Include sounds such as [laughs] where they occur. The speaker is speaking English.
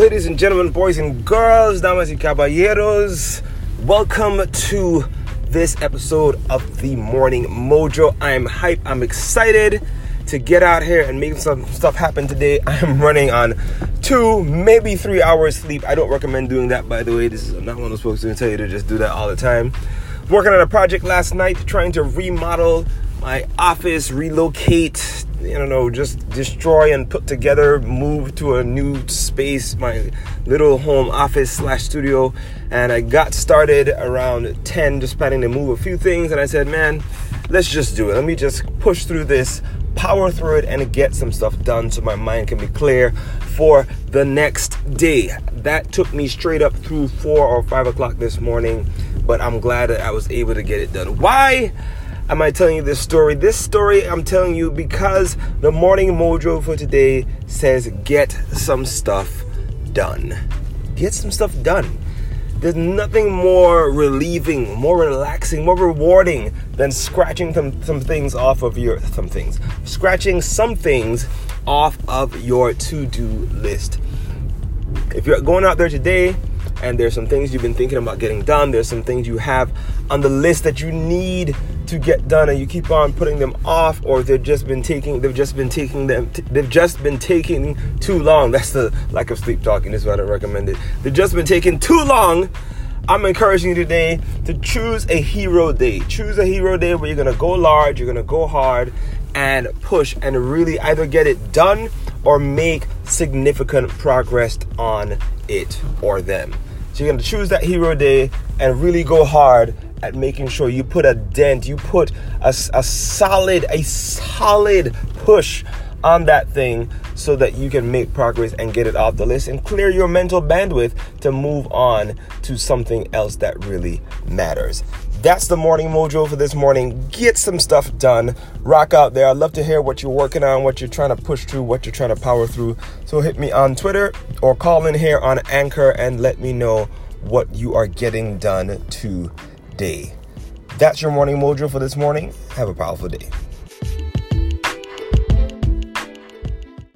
Ladies and gentlemen, boys and girls, damas y caballeros, welcome to this episode of the Morning Mojo. I am hype, I'm excited to get out here and make some stuff happen today. [laughs] I am running on two, maybe three hours sleep. I don't recommend doing that, by the way. This is not one of those folks who tell you to just do that all the time. Working on a project last night, trying to remodel my office, relocate, Don't know, just destroy and put together, move to a new space, my little home office slash studio. And I got started around 10, just planning to move a few things. And I said, man, let's just do it. Let me just push through this, power through it, and get some stuff done so my mind can be clear for the next day. That took me straight up through four or five o'clock this morning, but I'm glad that I was able to get it done. Why? Am I telling you this story? This story I'm telling you because the morning mojo for today says get some stuff done. Get some stuff done. There's nothing more relieving, more relaxing, more rewarding than scratching some, some things off of your some things. Scratching some things off of your to-do list. If you're going out there today and there's some things you've been thinking about getting done, there's some things you have on the list that you need to get done and you keep on putting them off or they've just been taking they've just been taking them they've just been taking too long. [laughs] That's the lack of sleep talking is what i recommend it. They've just been taking too long. I'm encouraging you today to choose a hero day. Choose a hero day where you're gonna go large you're gonna go hard and push and really either get it done or make significant progress on it or them so you're gonna choose that hero day and really go hard at making sure you put a dent, you put a, a solid, a solid push on that thing so that you can make progress and get it off the list and clear your mental bandwidth to move on to something else that really matters. That's the morning mojo for this morning. Get some stuff done. Rock out there. I'd love to hear what you're working on, what you're trying to push through, what you're trying to power through. So hit me on Twitter or call in here on Anchor and let me know what you are getting done today. That's your morning mojo for this morning. Have a powerful day.